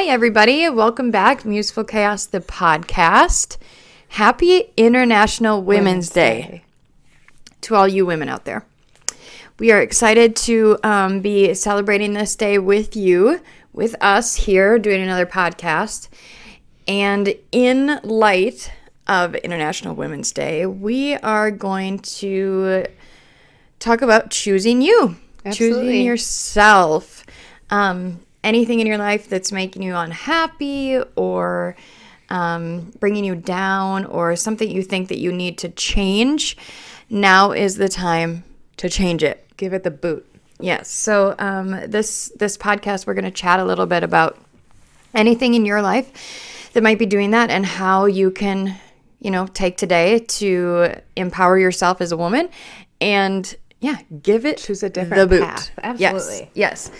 Hi, everybody. Welcome back. Museful Chaos, the podcast. Happy International Women's, Women's Day. Day. to all you women out there. We are excited to um, be celebrating this day with you, with us here doing another podcast. And in light of International Women's Day, we are going to talk about choosing you, choosing yourself. Um, anything in your life that's making you unhappy or um, bringing you down or something you think that you need to change, now is the time to change it. Give it the boot. Yes. So um, this this podcast, we're going to chat a little bit about anything in your life that might be doing that and how you can, you know, take today to empower yourself as a woman and yeah, give it Choose a different the boot. path. Yes. Absolutely. Yes.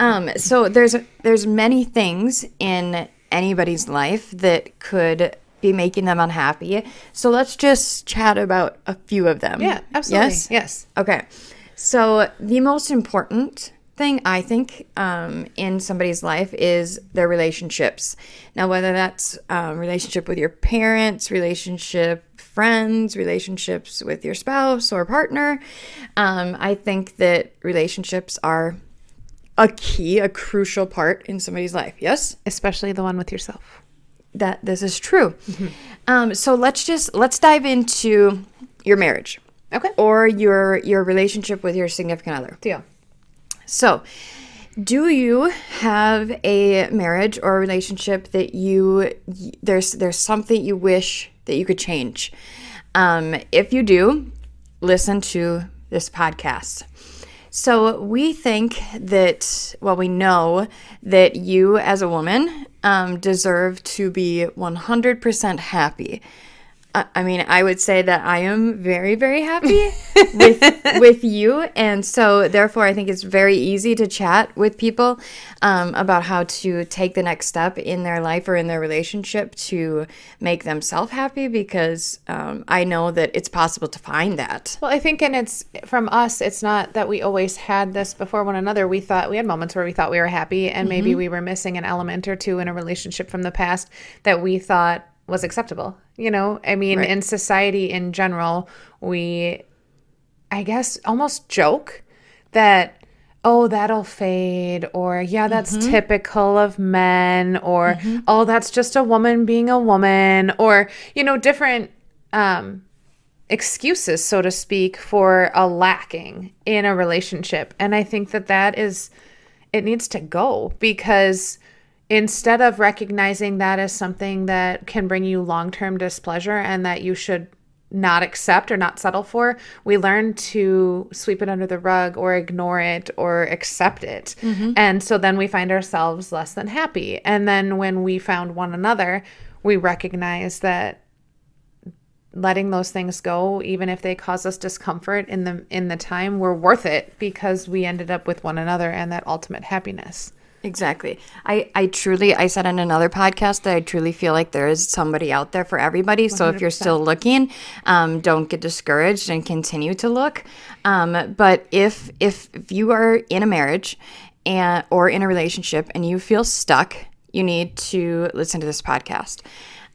Um, so there's there's many things in anybody's life that could be making them unhappy. So let's just chat about a few of them. Yeah, absolutely. Yes. Yes. Okay. So the most important thing I think um, in somebody's life is their relationships. Now, whether that's um, relationship with your parents, relationship friends, relationships with your spouse or partner, um, I think that relationships are a key, a crucial part in somebody's life. Yes Especially the one with yourself. that this is true. Um, so let's just let's dive into your marriage Okay. or your your relationship with your significant other. Deal. So, do you have a marriage or a relationship that you there's there's something you wish that you could change? Um, if you do, listen to this podcast. So we think that, well, we know that you as a woman um, deserve to be 100% happy. I I mean, I would say that I am very, very happy with with you, and so therefore, I think it's very easy to chat with people um, about how to take the next step in their life or in their relationship to make themselves happy. Because um, I know that it's possible to find that. Well, I think, and it's from us, it's not that we always had this before one another. We thought we had moments where we thought we were happy, and maybe we were missing an element or two in a relationship from the past that we thought was acceptable. You know, I mean, in society in general, we, I guess, almost joke that, oh, that'll fade, or yeah, that's typical of men, or oh, that's just a woman being a woman, or, you know, different, um, excuses, so to speak, for a lacking in a relationship. And I think that that is, it needs to go because instead of recognizing that as something that can bring you long term displeasure and that you should not accept or not settle for, we learn to sweep it under the rug or ignore it or accept it. Mm-hmm. And so then we find ourselves less than happy. And then when we found one another, we recognize that letting those things go even if they cause us discomfort in the in the time were worth it because we ended up with one another and that ultimate happiness Exactly. I, I truly, I said in another podcast that I truly feel like there is somebody out there for everybody. So if you're still looking, um, don't get discouraged and continue to look. Um, but if, if if you are in a marriage and or in a relationship and you feel stuck, you need to listen to this podcast.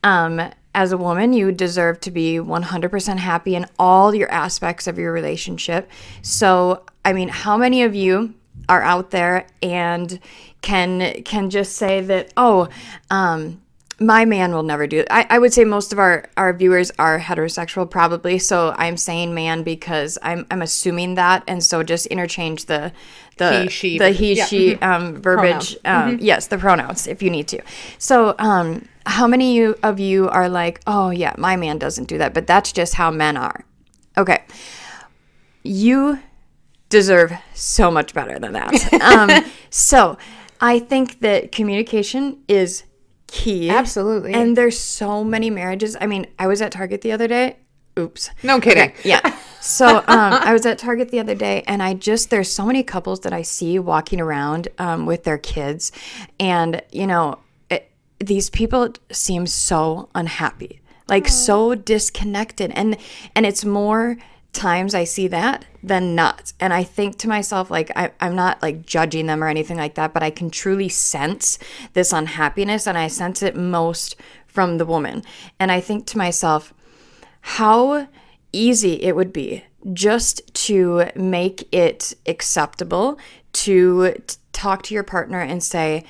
Um, as a woman, you deserve to be 100% happy in all your aspects of your relationship. So, I mean, how many of you are out there and can can just say that oh um my man will never do it. I, I would say most of our, our viewers are heterosexual probably so i'm saying man because i'm i'm assuming that and so just interchange the the He, she. the he Yeah. she um verbiage um yes the pronouns if you need to so um how many of you are like oh yeah my man doesn't do that but that's just how men are okay you deserve so much better than that. um, so I think that communication is key. Absolutely. And there's so many marriages. I mean, I was at Target the other day. Oops. no kidding Yeah. So um, I was at Target the other day, and I just there's so many couples that I see walking around um, with their kids, and you know, it, these people seem so unhappy, like so disconnected, and and it's more times I see that than not. And I think to myself, like, I, I'm not like judging them or anything like that, but I can truly sense this unhappiness and I sense it most from the woman. And I think to myself, how easy it would be just to make it acceptable to t- talk to your partner and say,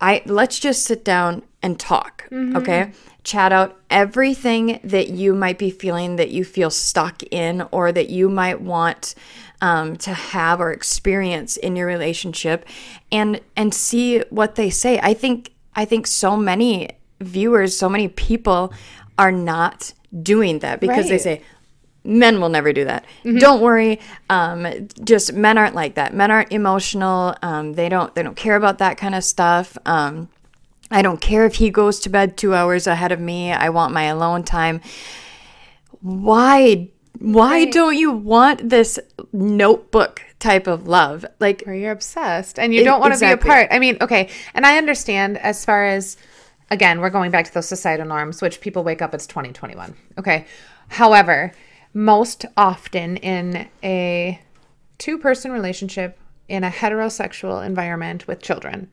I let's just sit down and talk, mm-hmm. okay? Chat out everything that you might be feeling that you feel stuck in or that you might want um, to have or experience in your relationship, and and see what they say. I think I think so many viewers, so many people are not doing that because right. they say, men will never do that. Mm-hmm. Don't worry. Um, just men aren't like that. Men aren't emotional. Um, they don't they don't care about that kind of stuff. Um, I don't care if he goes to bed two hours ahead of me. I want my alone time. Why why right. don't you want this notebook type of love? Like where you're obsessed and you don't want to be apart. I mean, okay, and I understand as far as again, we're going back to those societal norms, which people wake up, it's 2021. Okay. However, most often in a two person relationship in a heterosexual environment with children,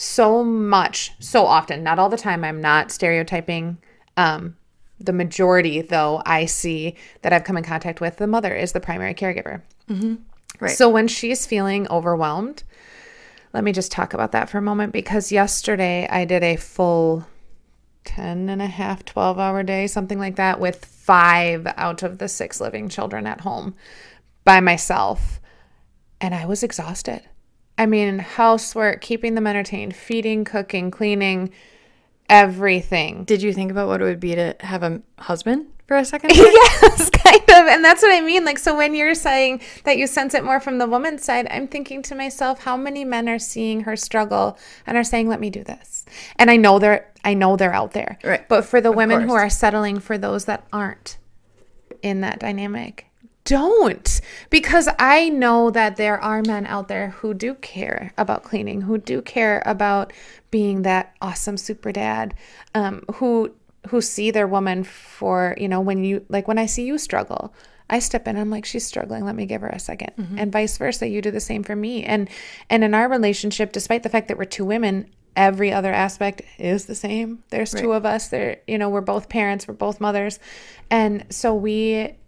so much, so often, not all the time, I'm not stereotyping. Um, the majority, though, I see that I've come in contact with, the mother is the primary caregiver. Mm-hmm. Right. So when she's feeling overwhelmed, let me just talk about that for a moment because yesterday I did a full 10 and a half, 12 hour day, something like that, with five out of the six living children at home by myself. And I was exhausted. I mean, housework, keeping them entertained, feeding, cooking, cleaning, everything. Did you think about what it would be to have a husband? for a second? yes, kind of. And that's what I mean. Like, so when you're saying that you sense it more from the woman's side, I'm thinking to myself, how many men are seeing her struggle and are saying, let me do this? And I know they're, I know they're out there. Right. But for the of women course. who are settling for those that aren't in that dynamic, don't because I know that there are men out there who do care about cleaning, who do care about being that awesome super dad, um, who who see their woman for, you know, when you like when I see you struggle, I step in I'm like she's struggling, let me give her a 2nd mm-hmm. And vice versa, you do the same for me. And and in our relationship despite the fact that we're two women, every other aspect is the same. There's right. two of us. There, you know, we're both parents, we're both mothers. And so we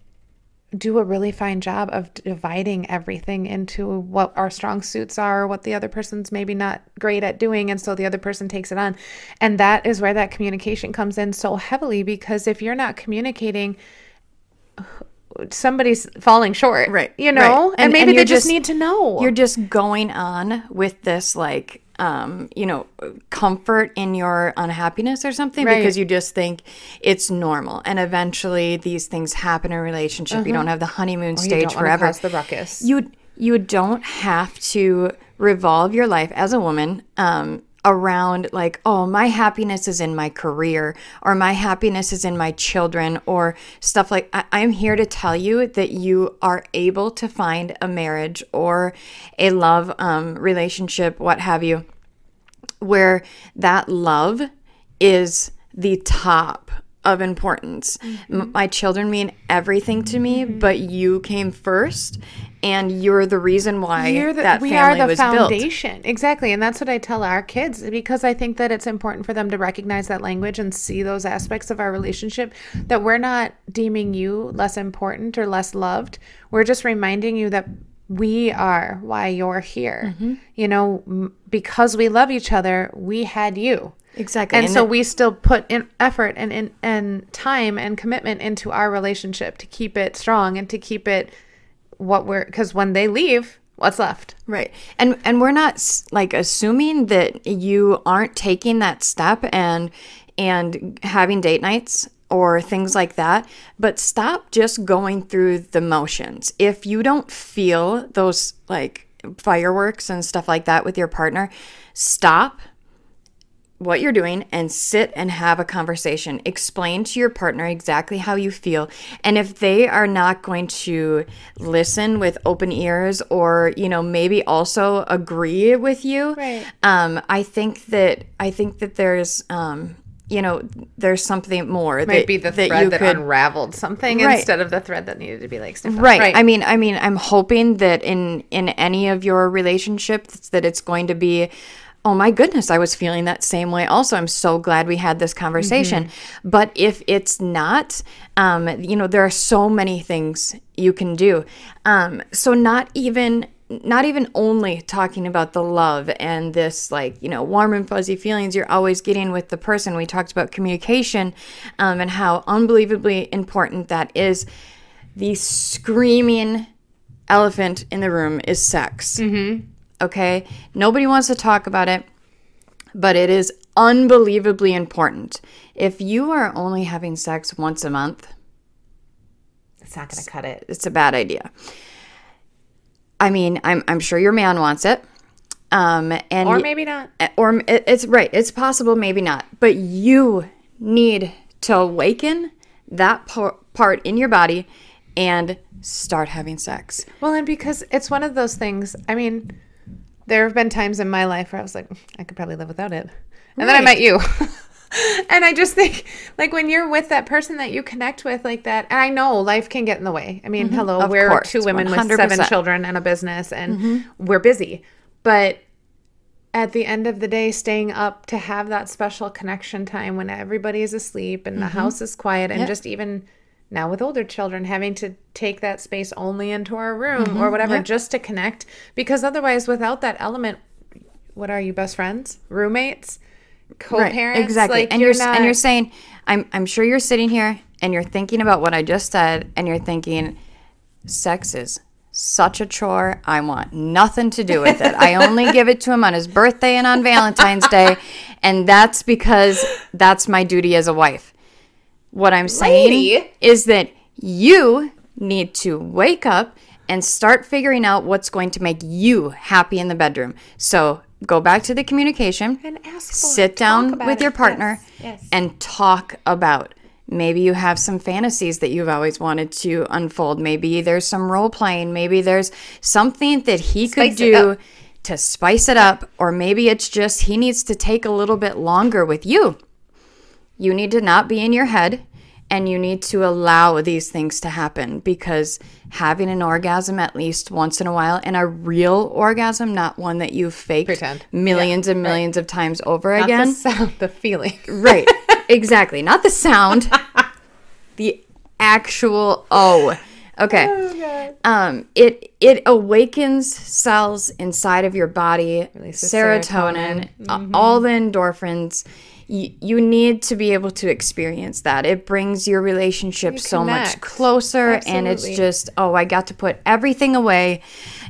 do a really fine job of dividing everything into what our strong suits are, what the other person's maybe not great at doing. And so the other person takes it on. And that is where that communication comes in so heavily because if you're not communicating, somebody's falling short. Right. You know? Right. And, and, maybe and they just, just need to know. You're just going on with this like um, you know, comfort in your unhappiness or something right. because you just think it's normal. And eventually these things happen in a relationship. Uh-huh. You don't have the honeymoon or stage forever. Cause the ruckus. You you don't have to revolve your life as a woman um, around like oh my happiness is in my career or my happiness is in my children or stuff like I- i'm here to tell you that you are able to find a marriage or a love um, relationship what have you where that love is the top of importance. Mm-hmm. M- my children mean everything to me, mm-hmm. but you came first, and you're the reason why you're the, that we are the foundation. Built. Exactly, and that's what I tell our kids because I think that it's important for them to recognize that language and see those aspects of our relationship. That we're not deeming you less important or less loved. We're just reminding you that we are why you're here. Mm-hmm. You know, because we love each other, we had you. Exactly. And, and so we still put in effort and, and and time and commitment into our relationship to keep it strong and to keep it what we're cuz when they leave, what's left? Right. And and we're not like assuming that you aren't taking that step and and having date nights or things like that, but stop just going through the motions. If you don't feel those like fireworks and stuff like that with your partner, stop what you're doing and sit and have a conversation. Explain to your partner exactly how you feel. And if they are not going to listen with open ears or, you know, maybe also agree with you, right. um, I think that I think that there's um, you know, there's something more. Might be the thread that unraveled something Right. instead of the thread that needed to be like sniffed out. right. I mean, I mean, I'm hoping that in in any of your relationships that it's going to be. Oh my goodness, I was feeling that same way. Also, I'm so glad we had this conversation. But if it's not, um, you know, there are so many things you can do. Um, so not even not even only talking about the love and this like you know warm and fuzzy feelings you're always getting with the person we talked about communication um, and how unbelievably important that is the screaming elephant in the room is sex mm-hmm. Okay nobody wants to talk about it but it is unbelievably important if you are only having sex once a month it's not going to cut it. it's a bad idea. I mean, I'm I'm sure your man wants it. Um and Or maybe not. or it- it's right, it's possible maybe not, but you need to awaken that par- part in your body and start having sex. Well, and because it's one of those things, I mean, there have been times in my life where I was like, I could probably live without it. And then I met you. and I just think, like, when you're with that person that you connect with like that, and I know life can get in the way. I mean, hello, Mm-hmm. Of we're course, two women with 100%. seven children and a business, and we're busy. But at the end of the day, staying up to have that special connection time when everybody is asleep and the house is quiet, and just even now with older children, having to take that space only into our room or mm-hmm. whatever just to connect. Because otherwise, without that element, what are you, best friends, roommates, co parents? exactly. Like, and you're, you're, not, and you're saying I'm I'm sure you're sitting here and you're thinking about what I just said and you're thinking sex is such a chore. I want nothing to do with it. I only give it to him on his birthday and on Valentine's Day, and that's because that's my duty as a wife. What I'm saying Lady. is that you need to wake up and start figuring out what's going to make you happy in the bedroom. So go back to the communication. And ask for sit it. down with your partner Yes, yes. and talk about. Maybe you have some fantasies that you've always wanted to unfold. Maybe there's some role playing maybe there's something that he could Spice it do to spice it up. Or maybe it's just he needs to take a little bit longer with you you need to not be in your head and you need to allow these things to happen because having an orgasm at least once in a while and a real orgasm not one that you've faked Pretend. millions and millions of times over Not again the sound, the feeling. Right. Exactly. Not the sound. the actual oh. Okay. um it it awakens cells inside of your body, Releases serotonin, uh, all the endorphins. You, you need to be able to experience that. It brings your relationship so much closer and it's just oh, I got to put everything away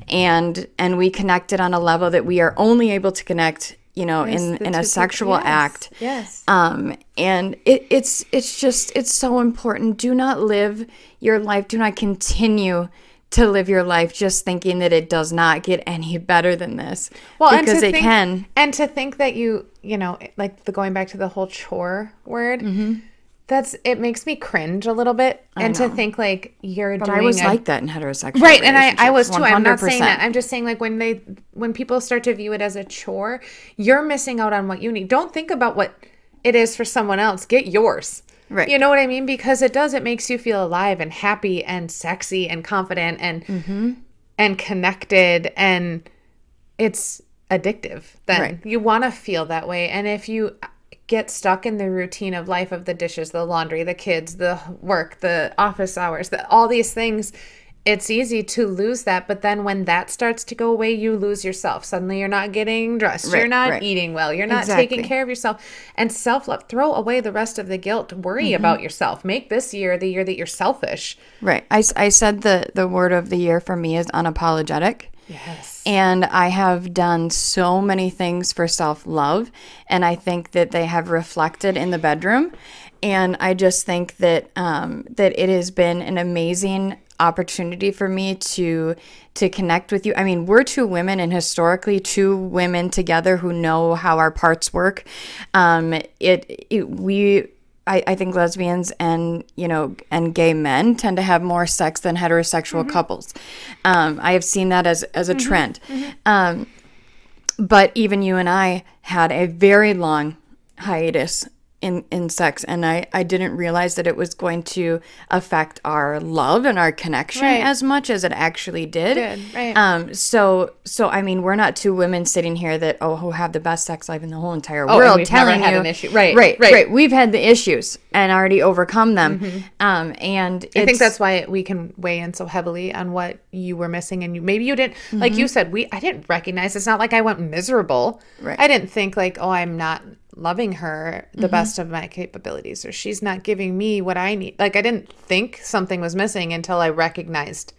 and and we connected on a level that we are only able to connect, you know, in in a sexual yes, act. Yes. um and it, it's it's just it's so important. Do not live your life do not continue to live your life just thinking that it does not get any better than this Well, because it think, can and to think that you, you know, like the going back to the whole chore word. Mm-hmm. That's it makes me cringe a little bit, and to think like you're but doing i was a- like that in heterosexual right, and I, I was too. I'm not saying that. I'm just saying like when they when people start to view it as a chore, you're missing out on what you need. Don't think about what it is for someone else. Get yours. Right. You know what I mean? Because it does. It makes you feel alive and happy and sexy and confident and Mm-hmm. and connected and it's addictive then Right. you want to feel that way and if you get stuck in the routine of life of the dishes the laundry the kids the work the office hours the, all these things it's easy to lose that but then when that starts to go away you lose yourself suddenly you're not getting dressed you're not right. eating well you're not Exactly. taking care of yourself and self-love throw away the rest of the guilt worry Mm-hmm. about yourself make this year the year that you're selfish right I, I said the the word of the year for me is unapologetic yes And I have done so many things for self love. And I think that they have reflected in the bedroom. And I just think that um, that it has been an amazing opportunity for me to to connect with you. I mean, we're two women, and historically, two women together who know how our parts work. Um, it, it we I, I think lesbians and you know and gay men tend to have more sex than heterosexual couples. Um, I have seen that as as a trend. Um, but even you and I had a very long hiatus in in sex and I I didn't realize that it was going to affect our love and our connection Right. as much as it actually did. Did, right. Um so so I mean we're not two women sitting here that oh who have the best sex life in the whole entire and world we've never telling had you an issue. Right, right right. right we've had the issues and already overcome them um and Mm-hmm. I think that's why we can weigh in so heavily on what you were missing, and you maybe you didn't like you said we I didn't recognize. It's not like I went miserable. Right. I didn't think like oh I'm not loving her the mm-hmm. best of my capabilities, or she's not giving me what I need. Like I didn't think something was missing until I recognized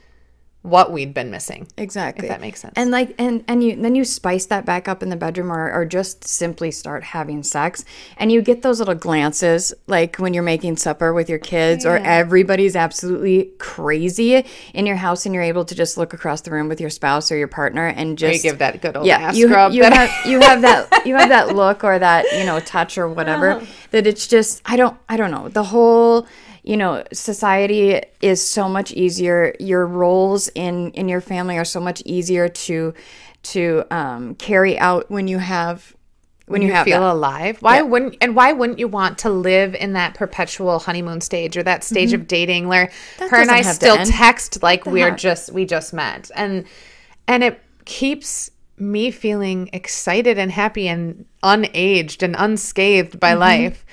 what we'd been missing. Exactly. If that makes sense. And like and and you then you spice that back up in the bedroom or or just simply start having sex and you get those little glances like when you're making supper with your kids or everybody's absolutely crazy in your house and you're able to just look across the room with your spouse or your partner and You just give that good old yeah, ass you, scrub. you have you have that you have that look or that you know touch or whatever oh. that it's just I don't I don't know the whole you know society is so much easier your roles in in your family are so much easier to to um, carry out when you have when you, you have feel that. alive. Why wouldn't and why wouldn't you want to live in that perpetual honeymoon stage or that stage of dating where her and I still text like we're just we just met and and it keeps me feeling excited and happy and unaged and unscathed by life.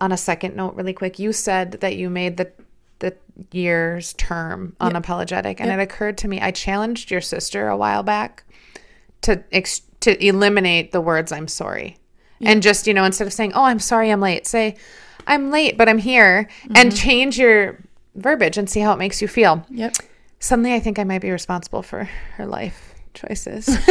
On a second note, really quick, you said that you made the the year's term unapologetic, and it occurred to me I challenged your sister a while back to ex- to eliminate the words I'm sorry. And just, you know, instead of saying, "Oh, I'm sorry I'm late," say, "I'm late, but I'm here." And mm-hmm. change your verbiage and see how it makes you feel. Yep. Suddenly I think I might be responsible for her life choices.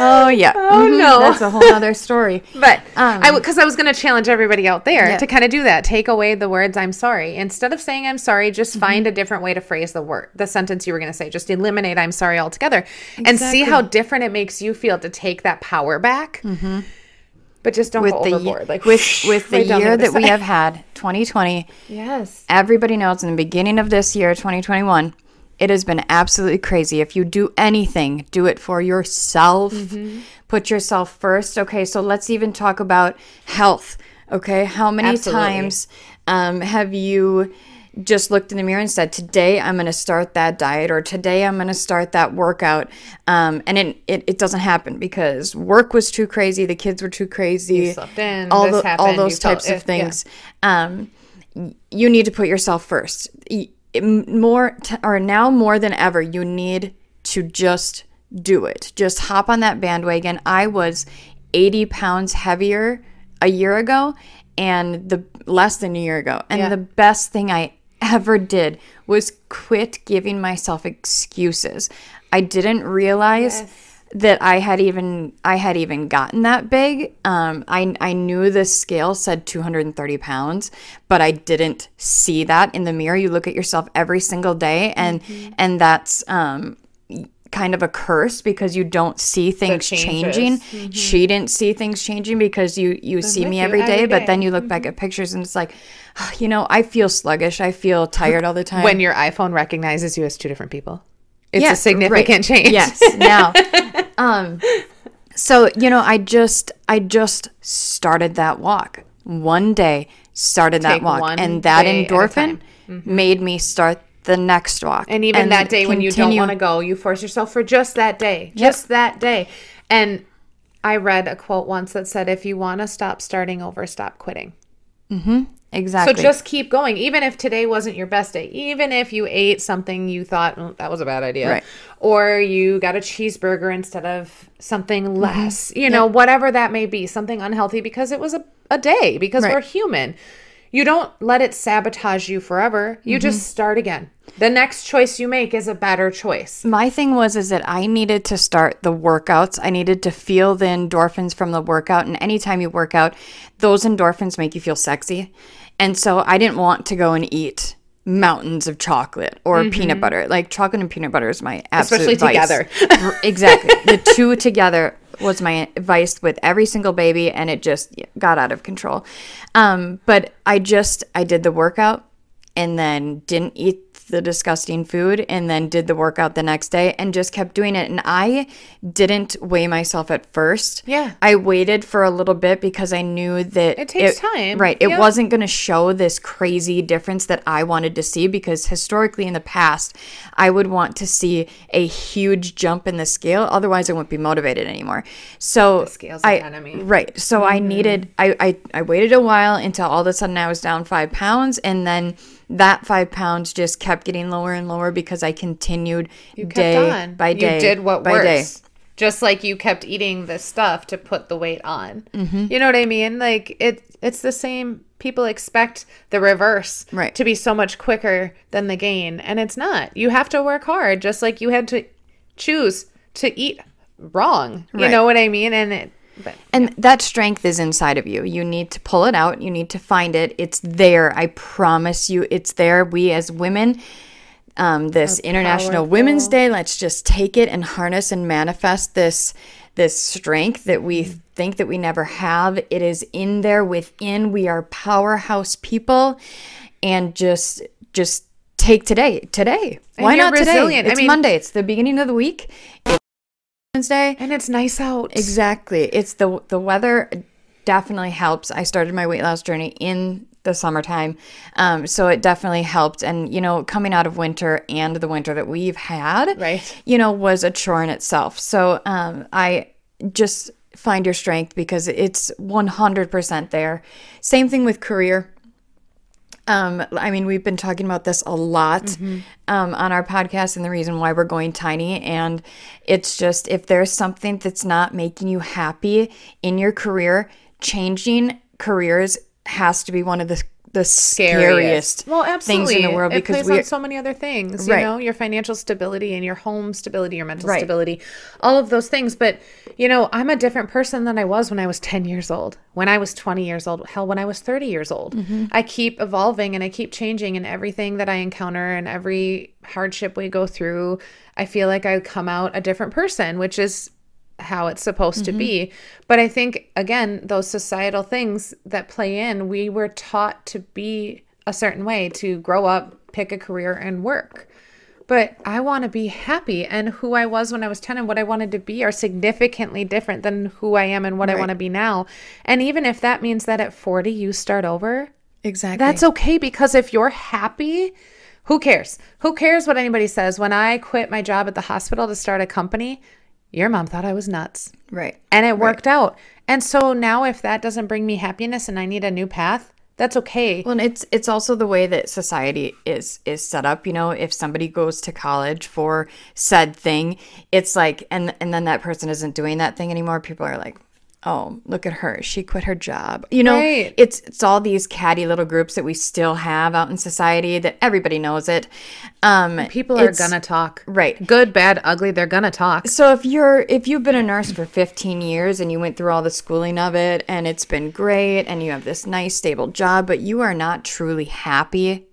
Oh yeah. Oh no. That's a whole other story. But Um, I because I was going to challenge everybody out there Yeah. to kind of do that. Take away the words "I'm sorry" instead of saying "I'm sorry." Just Mm-hmm. find a different way to phrase the word, the sentence you were going to say. Just eliminate "I'm sorry" altogether, and see how different it makes you feel to take that power back. But just don't with go the overboard. Like with with the year that we have had 2020 yes, everybody knows in the beginning of this year 2021 it has been absolutely crazy. If you do anything do it for yourself. Mm-hmm. put yourself first. Okay so let's even talk about health okay? How many Absolutely. times um, have you just looked in the mirror and said today i'm going to start that diet or today i'm going to start that workout um, and it, it, it doesn't happen because work was too crazy the kids were too crazy in, all, this the, all happened, you those felt- types if- of things. Um, you need to put yourself first more t- or now more than ever you need to just do it. Just hop on that bandwagon. I was 80 pounds heavier a year ago and the less than a year ago. And Yeah. the best thing i ever did was quit giving myself excuses. I didn't realize that I had even I had even gotten that big. Um, I I knew the scale said 230 pounds, but I didn't see that in the mirror. You look at yourself every single day, and and that's um, kind of a curse because you don't see things changing. She didn't see things changing because you you see me every day, every but then you look back at pictures and it's like, "Ah, you know, I feel sluggish. I feel tired all the time. when your iPhone recognizes you as two different people, it's Yeah, a significant right. change. Yes. Now, um, so you know, I just I just started that walk one day. Started that walk, and that day at a endorphin. Mm-hmm. made me start the next walk. And even that day when you don't want to go, you force yourself for just that day, just that day. And I read a quote once that said, if you want to stop starting over, stop quitting. Exactly. So just keep going, even if today wasn't your best day, even if you ate something you thought "Oh, that was a bad idea, Right. or you got a cheeseburger instead of something Mm-hmm. less, you know, whatever that may be, something unhealthy because it was a, a day, because Right. we're human. You don't let it sabotage you forever. You Mm-hmm. just start again. The next choice you make is a better choice. my thing was is that I needed to start the workouts. I needed to feel the endorphins from the workout. And anytime you work out, those endorphins make you feel sexy. And so I didn't want to go and eat mountains of chocolate or peanut butter. Like chocolate and peanut butter is my absolute Especially vice. together. Exactly. The two together was my vice with every single baby and it just got out of control. Um, but I just I did the workout and then didn't eat the disgusting food and then did the workout the next day and just kept doing it. And I didn't weigh myself at first. Yeah. I waited for a little bit because I knew that It takes time. Right. It Yep. wasn't going to show this crazy difference that I wanted to see because historically in the past, I would want to see a huge jump in the scale. Otherwise, I wouldn't be motivated anymore. So scale's the I, enemy. Right. So I mm-hmm. needed, I, I, I waited a while until all of a sudden I was down five pounds. And then that five pounds just kept getting lower and lower because I continued You kept day on. by day. You did what by works. day. Just like you kept eating the stuff to put the weight on. Mm-hmm. You know what I mean? Like it it's the same people expect the reverse Right. to be so much quicker than the gain and it's not. You have to work hard just like you had to choose to eat wrong. You Right. know what I mean? And it but And that strength is inside of you. You need to pull it out. You need to find it. It's there. I promise you, it's there. We as women, um, this International Women's Day, let's just take it and harness and manifest this this strength that we think that we never have. It is in there within. We are powerhouse people, and just just take today. Today. Why you're not today? resilient. I It's mean- Monday. It's the beginning of the week. Wednesday. and it's nice out. Exactly. It's the the weather definitely helps. I started my weight loss journey in the summertime, um, so it definitely helped. And you know, coming out of winter and the winter that we've had, Right. You know, was a chore in itself. So um, I just find your strength because it's one hundred percent there. Same thing with career. Um, I mean, we've been talking about this a lot um, on our podcast, and the reason why we're going tiny. And it's just if there's something that's not making you happy in your career, changing careers has to be one of the the scariest, well, absolutely. things in the world it because we on so many other things. You Right. know, your financial stability and your home stability, your mental Right. stability, all of those things. But you know, I'm a different person than I was when I was 10 years old, when I was 20 years old, hell, when I was 30 years old. Mm-hmm. I keep evolving and I keep changing, and everything that I encounter and every hardship we go through, I feel like I come out a different person, which is how it's supposed to mm-hmm. be. But I think, again, those societal things that play in, we were taught to be a certain way, to grow up, pick a career, and work. But I want to be happy. And who I was when I was 10 and what I wanted to be are significantly different than who I am and what I want to be now. And even if that means that at 40 you start over, exactly that's okay because if you're happy, who cares? Who cares what anybody says? When I quit my job at the hospital to start a company, your mom thought I was nuts. right. And it worked out. And so now if that doesn't bring me happiness and I need a new path, that's okay. Well, and it's it's also the way that society is is set up. You know, if somebody goes to college for said thing, it's like, and and then that person isn't doing that thing anymore. People are like, oh, look at her, she quit her job. You know, Right. it's it's all these catty little groups that we still have out in society that everybody knows it. Um, People are gonna talk. right. Good, bad, ugly, they're gonna talk. So if you're if you've been a nurse for 15 years and you went through all the schooling of it and it's been great and you have this nice stable job but you are not truly happy,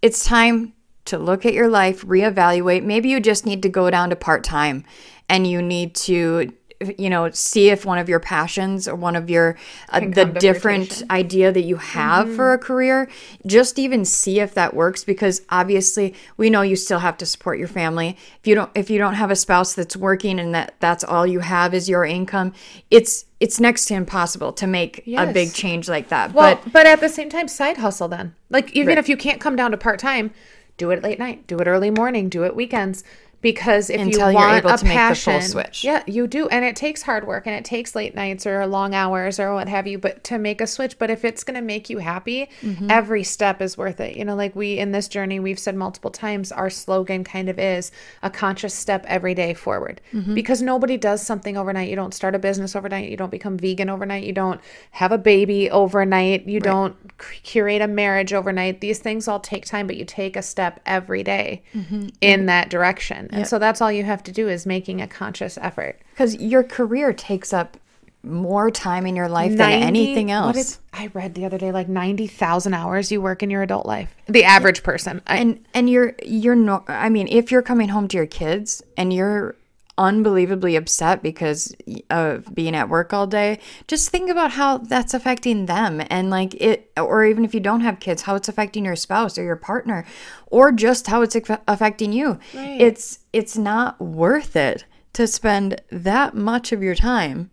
it's time to look at your life, reevaluate. Maybe you just need to go down to part-time and you need to you know see if one of your passions or one of your uh, the different idea that you have Mm-hmm. for a career just even see if that works because obviously we know you still have to support your family if you don't if you don't have a spouse that's working and that that's all you have is your income it's it's next to impossible to make a big change like that Well, but but, at the same time, side hustle then. Like even Right. if you can't come down to part time, do it late night, do it early morning, do it weekends. Because if Until you you're want able a to make the full passion, switch. yeah, you do, and it takes hard work, and it takes late nights or long hours or what have you. But to make a switch, but if it's going to make you happy, Mm-hmm. every step is worth it. You know, like we in this journey, we've said multiple times, our slogan kind of is a conscious step every day forward. Mm-hmm. Because nobody does something overnight. You don't start a business overnight. You don't become vegan overnight. You don't have a baby overnight. You don't curate a marriage overnight. These things all take time, but you take a step every day Mm-hmm. in that direction. And so that's all you have to do is making a conscious effort. because your career takes up more time in your life 90 than anything else is- I read the other day like 90,000 hours you work in your adult life. The average person. I, and and you're you're no i mean if you're coming home to your kids and you're unbelievably upset because of being at work all day, just think about how that's affecting them and like it, or even if you don't have kids, how it's affecting your spouse or your partner, or just how it's affecting you. Right. It's it's not worth it to spend that much of your time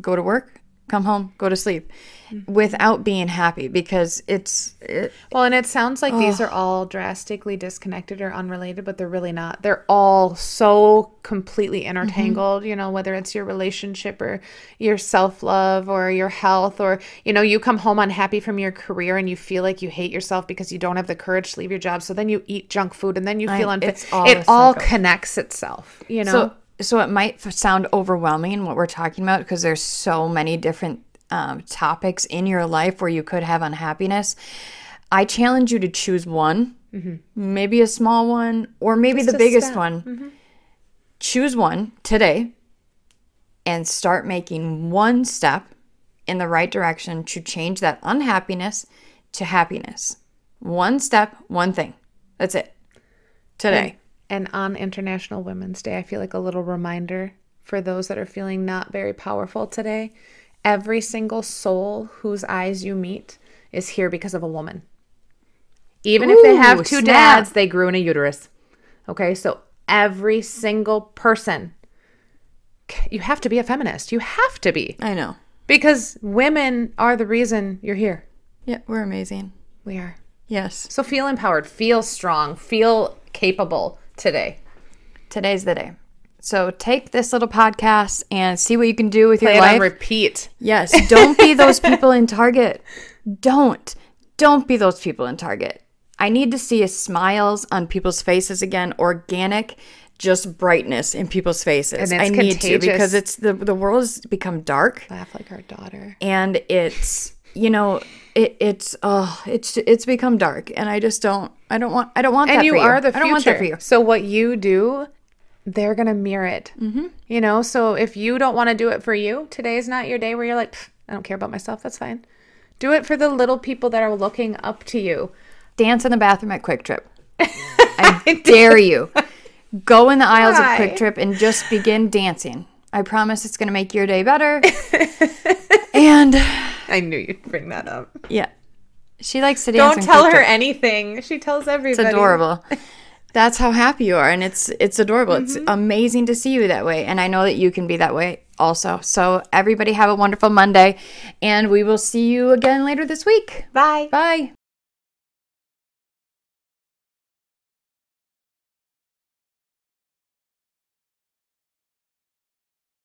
go to work, come home, go to sleep without being happy because it's it, well and it sounds like oh. these are all drastically disconnected or unrelated but they're really not. They're all so completely intertangled mm-hmm. you know whether it's your relationship or your self-love or your health or you know you come home unhappy from your career and you feel like you hate yourself because you don't have the courage to leave your job. So then you eat junk food and then you feel unfit. it all connects itself you know? so so it might sound overwhelming in what we're talking about because there's so many different um, topics in your life where you could have unhappiness. I challenge you to choose one, mm-hmm. maybe a small one, or maybe Just the biggest step. one. Mm-hmm. Choose one today and start making one step in the right direction to change that unhappiness to happiness. One step, one thing. That's it. Today. And on International Women's Day, I feel like a little reminder for those that are feeling not very powerful today. Every single soul whose eyes you meet is here because of a woman. Even Ooh, if they have two snap. dads, they grew in a uterus. Okay, so every single person, you have to be a feminist. You have to be. I know. Because women are the reason you're here. Yeah, we're amazing. We are. Yes. So feel empowered, feel strong, feel capable today. Today's the day. So take this little podcast and see what you can do with Play your life. repeat. Yes. Don't be those people in Target. Don't. Don't be those people in Target. I need to see smiles on people's faces again, organic, just brightness in people's faces. I need to because it's the the world has become dark. Laugh like our daughter. And it's you know it, it's oh it's it's become dark and i just don't i don't want i don't want and that you for are the future. i don't want that for you. So what you do they're gonna mirror it. Mm-hmm. you know so if you don't want to do it for you today is not your day where you're like i don't care about myself that's fine. Do it for the little people that are looking up to you. Dance in the bathroom at QuikTrip. I dare you. Go in the aisles Why? of QuikTrip and just begin dancing. I promise it's gonna make your day better. And I knew you'd bring that up. Yeah. She likes to dance. Don't tell her anything. She tells everybody. It's adorable. That's how happy you are and it's it's adorable. Mm-hmm. It's amazing to see you that way and I know that you can be that way also. So everybody have a wonderful Monday and we will see you again later this week. Bye. Bye.